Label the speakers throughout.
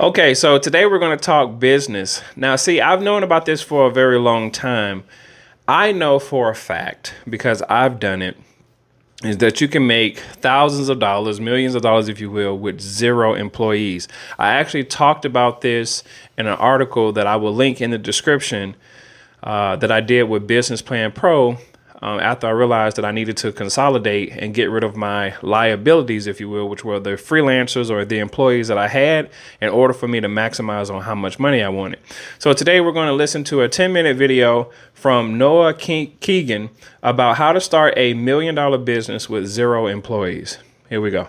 Speaker 1: Okay, so today we're going to talk business. Now, see, I've known about this for a very long time. I know for a fact, because I've done it, is that you can make thousands of dollars, millions of dollars, if you will, with zero employees. I actually talked about this in an article that I will link in the description uh, that I did with Business Plan Pro um, after I realized that I needed to consolidate and get rid of my liabilities, if you will, which were the freelancers or the employees that I had, in order for me to maximize on how much money I wanted. So today we're going to listen to a 10 minute video from Noah Ke- Keegan about how to start a million dollar business with zero employees. Here we go.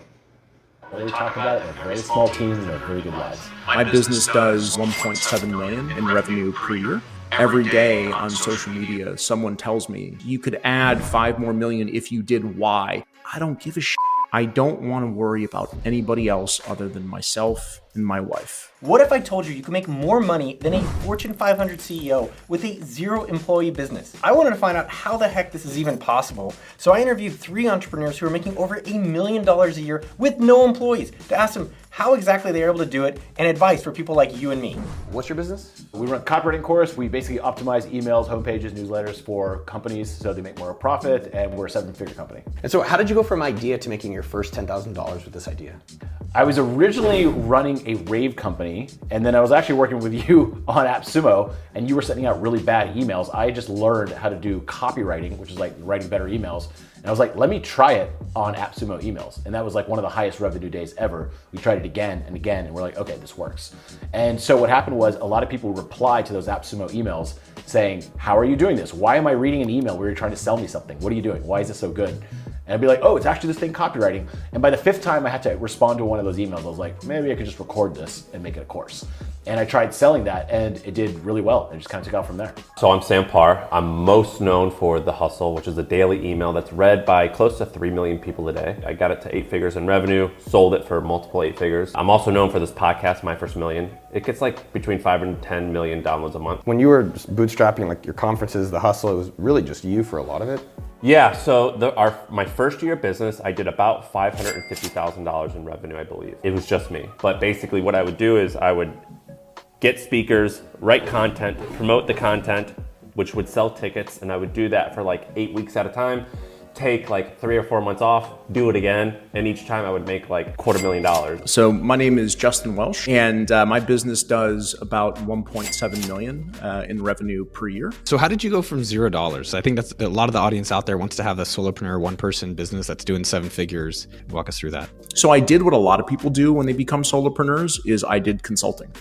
Speaker 2: What we talk about are very small teams and have very good lives.
Speaker 3: My business does 1.7 million in revenue per year every day on social media, someone tells me you could add five more million if you did Y. I don't give a shit. I don't want to worry about anybody else other than myself and my wife.
Speaker 4: What if I told you you could make more money than a Fortune 500 CEO with a zero employee business? I wanted to find out how the heck this is even possible. So I interviewed three entrepreneurs who are making over a million dollars a year with no employees to ask them how exactly they are able to do it and advice for people like you and me.
Speaker 2: What's your business? We run a copywriting course. We basically optimize emails, homepages, newsletters for companies so they make more profit, and we're a seven figure company.
Speaker 5: And so, how did you go from idea to making your first $10,000 with this idea?
Speaker 2: I was originally running a rave company, and then I was actually working with you on AppSumo, and you were sending out really bad emails. I just learned how to do copywriting, which is like writing better emails. And I was like, let me try it on AppSumo emails. And that was like one of the highest revenue days ever. We tried it again and again, and we're like, okay, this works. And so what happened was a lot of people replied to those AppSumo emails saying, how are you doing this? Why am I reading an email where you're trying to sell me something? What are you doing? Why is this so good? And I'd be like, oh, it's actually this thing copywriting. And by the fifth time I had to respond to one of those emails, I was like, maybe I could just record this and make it a course. And I tried selling that and it did really well. It just kind of took off from there.
Speaker 6: So I'm Sam Parr. I'm most known for The Hustle, which is a daily email that's read by close to 3 million people a day. I got it to eight figures in revenue, sold it for multiple eight figures. I'm also known for this podcast, My First Million. It gets like between five and 10 million downloads a month.
Speaker 5: When you were bootstrapping like your conferences, The Hustle, it was really just you for a lot of it?
Speaker 6: Yeah, so the, our my first year of business, I did about five hundred and fifty thousand dollars in revenue, I believe. It was just me. But basically, what I would do is I would get speakers, write content, promote the content, which would sell tickets, and I would do that for like eight weeks at a time take like three or four months off, do it again, and each time I would make like quarter million dollars.
Speaker 3: So my name is Justin Welsh, and uh, my business does about 1.7 million uh, in revenue per year.
Speaker 7: So how did you go from zero dollars? I think that's a lot of the audience out there wants to have the solopreneur one person business that's doing seven figures. Walk us through that.
Speaker 3: So I did what a lot of people do when they become solopreneurs is I did consulting.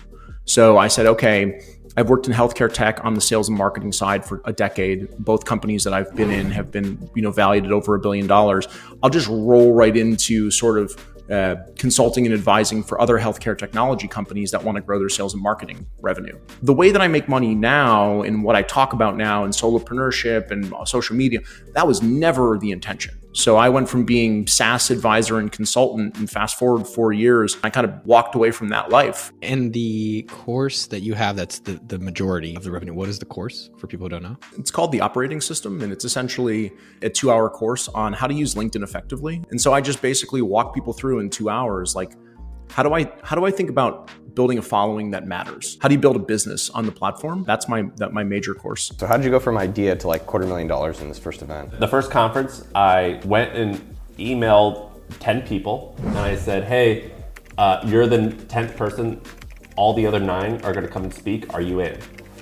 Speaker 3: So I said, okay, I've worked in healthcare tech on the sales and marketing side for a decade. Both companies that I've been in have been, you know, valued at over a billion dollars. I'll just roll right into sort of uh, consulting and advising for other healthcare technology companies that want to grow their sales and marketing revenue. The way that I make money now and what I talk about now in solopreneurship and social media, that was never the intention. So I went from being SaaS advisor and consultant, and fast forward four years, I kind of walked away from that life.
Speaker 7: And the course that you have, that's the, the majority of the revenue. What is the course for people who don't know?
Speaker 3: It's called the operating system, and it's essentially a two hour course on how to use LinkedIn effectively. And so I just basically walk people through in two hours, like, how do I how do I think about building a following that matters? How do you build a business on the platform? That's my that my major course.
Speaker 5: So how did you go from idea to like quarter million dollars in this first event?
Speaker 6: The first conference, I went and emailed 10 people and I said, hey, uh, you're the 10th person. All the other nine are going to come and speak. Are you in?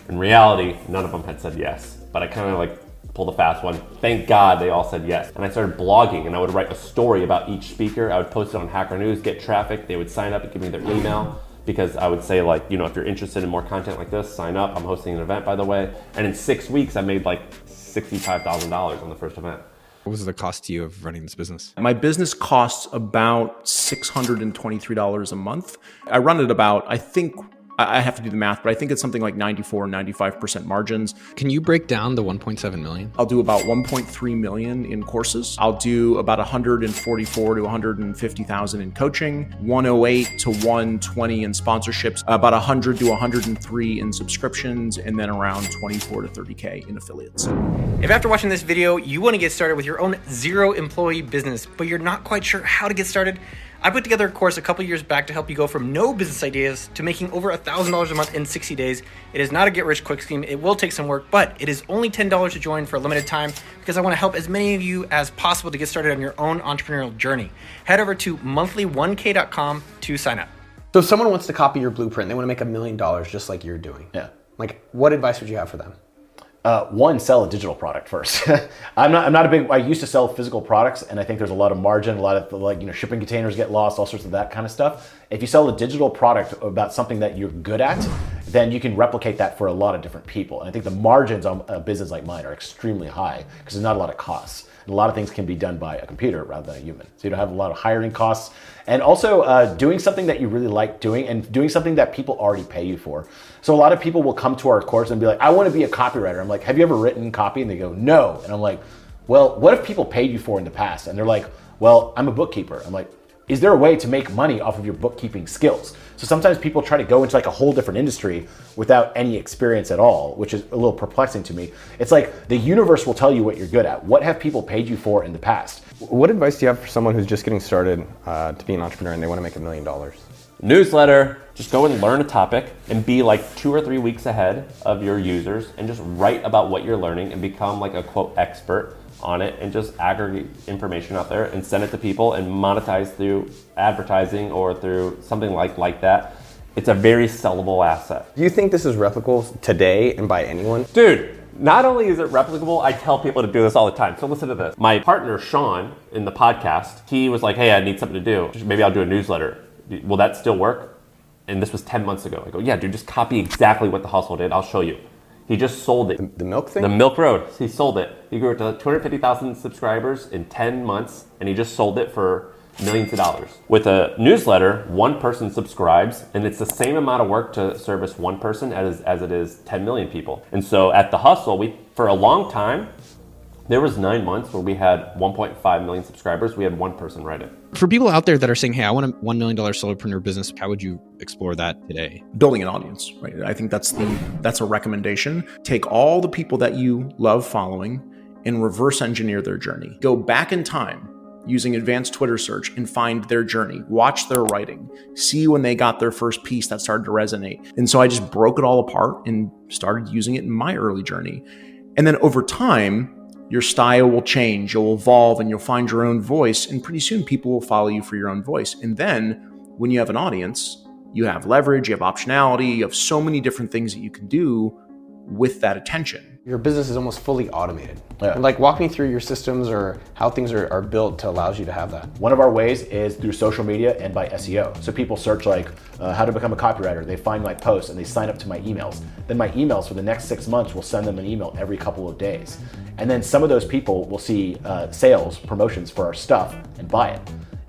Speaker 6: In reality, none of them had said yes, but I kind of like pulled a fast one. Thank God they all said yes. And I started blogging and I would write a story about each speaker. I would post it on Hacker News, get traffic. They would sign up and give me their email because I would say like, you know, if you're interested in more content like this, sign up. I'm hosting an event by the way. And in six weeks, I made like $65,000 on the first event.
Speaker 7: What was the cost to you of running this business?
Speaker 3: My business costs about $623 a month. I run it about, I think I have to do the math, but I think it's something like 94, 95% margins.
Speaker 7: Can you break down the 1.7 million?
Speaker 3: I'll do about 1.3 million in courses. I'll do about 144 to 150,000 in coaching, 108 to 120 in sponsorships, about 100 to 103 in subscriptions, and then around 24 to 30K in affiliates.
Speaker 4: If after watching this video, you want to get started with your own zero employee business, but you're not quite sure how to get started, I put together a course a couple years back to help you go from no business ideas to making over $1,000 a month in 60 days. It is not a get rich quick scheme. It will take some work, but it is only $10 to join for a limited time because I want to help as many of you as possible to get started on your own entrepreneurial journey. Head over to monthly1k.com to sign up.
Speaker 5: So if someone wants to copy your blueprint, they want to make a million dollars just like you're doing.
Speaker 2: Yeah.
Speaker 5: Like, what advice would you have for them?
Speaker 2: Uh, one, sell a digital product first. I'm not. I'm not a big. I used to sell physical products, and I think there's a lot of margin, a lot of like you know shipping containers get lost, all sorts of that kind of stuff. If you sell a digital product about something that you're good at, then you can replicate that for a lot of different people. And I think the margins on a business like mine are extremely high because there's not a lot of costs. And a lot of things can be done by a computer rather than a human. So you don't have a lot of hiring costs, and also uh, doing something that you really like doing, and doing something that people already pay you for. So a lot of people will come to our course and be like, "I want to be a copywriter." I'm like, "Have you ever written copy?" And they go, "No." And I'm like, "Well, what if people paid you for in the past?" And they're like, "Well, I'm a bookkeeper." I'm like, is there a way to make money off of your bookkeeping skills? So sometimes people try to go into like a whole different industry without any experience at all, which is a little perplexing to me. It's like the universe will tell you what you're good at. What have people paid you for in the past?
Speaker 5: What advice do you have for someone who's just getting started uh, to be an entrepreneur and they want to make a million dollars?
Speaker 6: Newsletter, just go and learn a topic and be like two or three weeks ahead of your users and just write about what you're learning and become like a quote expert on it and just aggregate information out there and send it to people and monetize through advertising or through something like like that. It's a very sellable asset.
Speaker 5: Do you think this is replicable today and by anyone?
Speaker 6: Dude, not only is it replicable, I tell people to do this all the time. So listen to this. My partner Sean in the podcast, he was like, "Hey, I need something to do. Maybe I'll do a newsletter. Will that still work?" And this was 10 months ago. I go, "Yeah, dude, just copy exactly what the hustle did. I'll show you." He just sold it.
Speaker 5: The milk thing?
Speaker 6: The Milk Road. He sold it. He grew it to 250,000 subscribers in 10 months, and he just sold it for millions of dollars. With a newsletter, one person subscribes, and it's the same amount of work to service one person as, as it is 10 million people. And so at the hustle, we for a long time, there was nine months where we had 1.5 million subscribers. We had one person write it.
Speaker 7: For people out there that are saying, "Hey, I want a one million dollar solopreneur business," how would you explore that today?
Speaker 3: building an audience right? I think that's the that's a recommendation. Take all the people that you love following and reverse engineer their journey. Go back in time using advanced twitter search and find their journey. Watch their writing. See when they got their first piece that started to resonate. And so i just broke it all apart and started using it in my early journey. And then over time your style will change you'll evolve and you'll find your own voice and pretty soon people will follow you for your own voice. And then when you have an audience you have leverage, you have optionality, you have so many different things that you can do with that attention.
Speaker 5: Your business is almost fully automated.
Speaker 2: Yeah.
Speaker 5: Like, walk me through your systems or how things are, are built to allows you to have that.
Speaker 2: One of our ways is through social media and by SEO. So people search like uh, how to become a copywriter. They find my posts and they sign up to my emails. Then my emails for the next six months will send them an email every couple of days. And then some of those people will see uh, sales promotions for our stuff and buy it.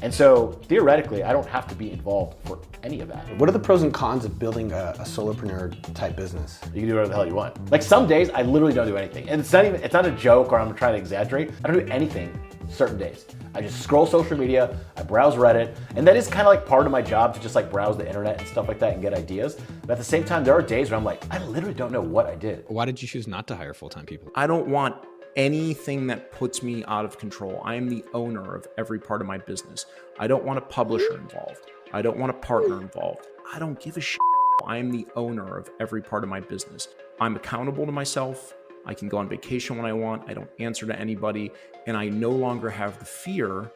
Speaker 2: And so theoretically, I don't have to be involved for any of that.
Speaker 5: What are the pros and cons of building a, a solopreneur type business?
Speaker 2: You can do whatever the hell you want. Like some days, I literally don't do anything, and it's not even it's not a joke or I'm trying to exaggerate. I don't do anything certain days. I just scroll social media, I browse Reddit, and that is kind of like part of my job to just like browse the internet and stuff like that and get ideas. But at the same time, there are days where I'm like, I literally don't know what I did.
Speaker 7: Why did you choose not to hire full time people?
Speaker 3: I don't want anything that puts me out of control. I am the owner of every part of my business. I don't want a publisher involved. I don't want a partner involved. I don't give a shit. I am the owner of every part of my business. I'm accountable to myself. I can go on vacation when I want. I don't answer to anybody. And I no longer have the fear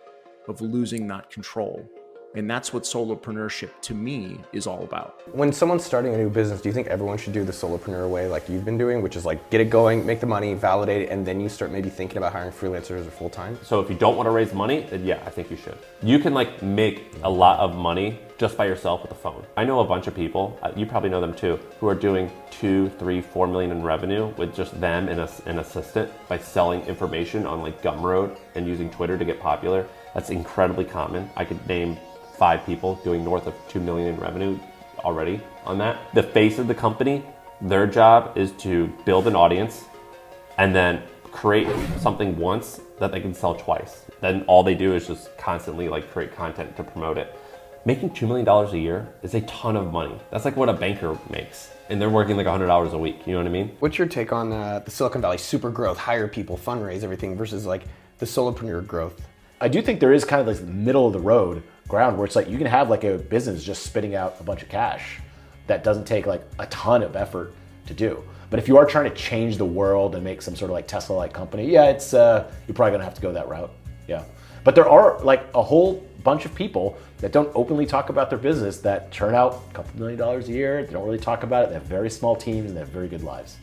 Speaker 3: of losing that control. And that's what solopreneurship to me is all about.
Speaker 5: When someone's starting a new business, do you think everyone should do the solopreneur way like you've been doing, which is like get it going, make the money, validate it, and then you start maybe thinking about hiring freelancers or full time?
Speaker 6: So if you don't want to raise money, then yeah, I think you should. You can like make a lot of money just by yourself with a phone. I know a bunch of people, uh, you probably know them too, who are doing two, three, four million in revenue with just them and a, an assistant by selling information on like Gumroad and using Twitter to get popular. That's incredibly common. I could name five people doing north of 2 million in revenue already on that. The face of the company, their job is to build an audience and then create something once that they can sell twice. Then all they do is just constantly like create content to promote it. Making $2 million a year is a ton of money. That's like what a banker makes. And they're working like 100 hours a week. You know what I mean?
Speaker 5: What's your take on uh, the Silicon Valley super growth, hire people, fundraise, everything versus like the solopreneur growth?
Speaker 2: I do think there is kind of this middle of the road ground where it's like you can have like a business just spitting out a bunch of cash that doesn't take like a ton of effort to do. But if you are trying to change the world and make some sort of like Tesla-like company, yeah, it's uh, you're probably gonna have to go that route. Yeah, but there are like a whole bunch of people that don't openly talk about their business that turn out a couple million dollars a year. They don't really talk about it. They have very small teams and they have very good lives.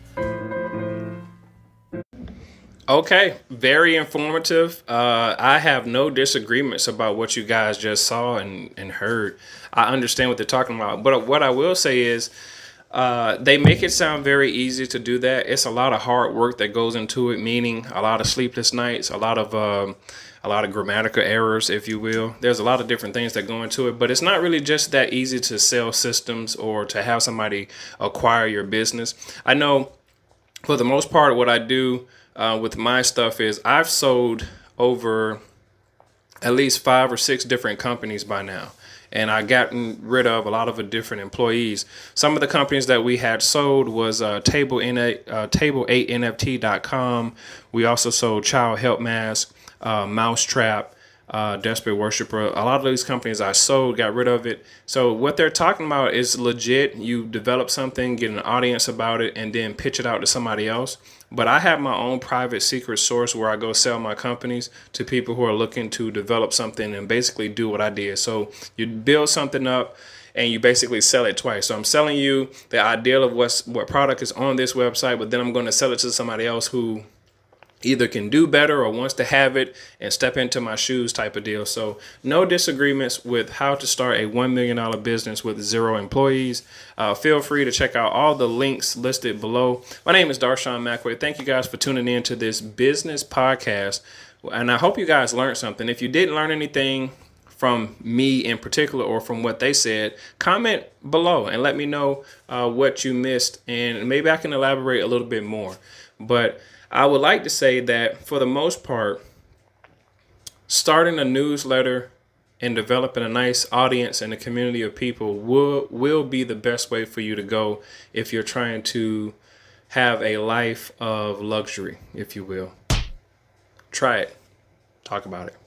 Speaker 1: Okay, very informative. Uh, I have no disagreements about what you guys just saw and, and heard. I understand what they're talking about. But what I will say is, uh, they make it sound very easy to do that. It's a lot of hard work that goes into it, meaning a lot of sleepless nights, a lot of um, a lot of grammatical errors, if you will. There's a lot of different things that go into it, but it's not really just that easy to sell systems or to have somebody acquire your business. I know for the most part, what I do uh, with my stuff is I've sold over at least five or six different companies by now. And I gotten rid of a lot of different employees. Some of the companies that we had sold was uh, Table in uh, Table8NFT.com. We also sold Child Help Mask, uh, Mousetrap, uh, Desperate Worshiper. A lot of these companies I sold, got rid of it. So what they're talking about is legit. You develop something, get an audience about it, and then pitch it out to somebody else. But I have my own private secret source where I go sell my companies to people who are looking to develop something and basically do what I did. So you build something up and you basically sell it twice. So I'm selling you the ideal of what's what product is on this website, but then I'm going to sell it to somebody else who either can do better or wants to have it and step into my shoes type of deal. So, no disagreements with how to start a $1 million business with zero employees. Uh, feel free to check out all the links listed below. My name is Darshaun McAway. Thank you guys for tuning in to this business podcast. And I hope you guys learned something. If you didn't learn anything, from me in particular or from what they said, comment below and let me know uh, what you missed, and maybe I can elaborate a little bit more. But I would like to say that for the most part, starting a newsletter and developing a nice audience and a community of people will will be the best way for you to go if you're trying to have a life of luxury, if you will. Try it. Talk about it.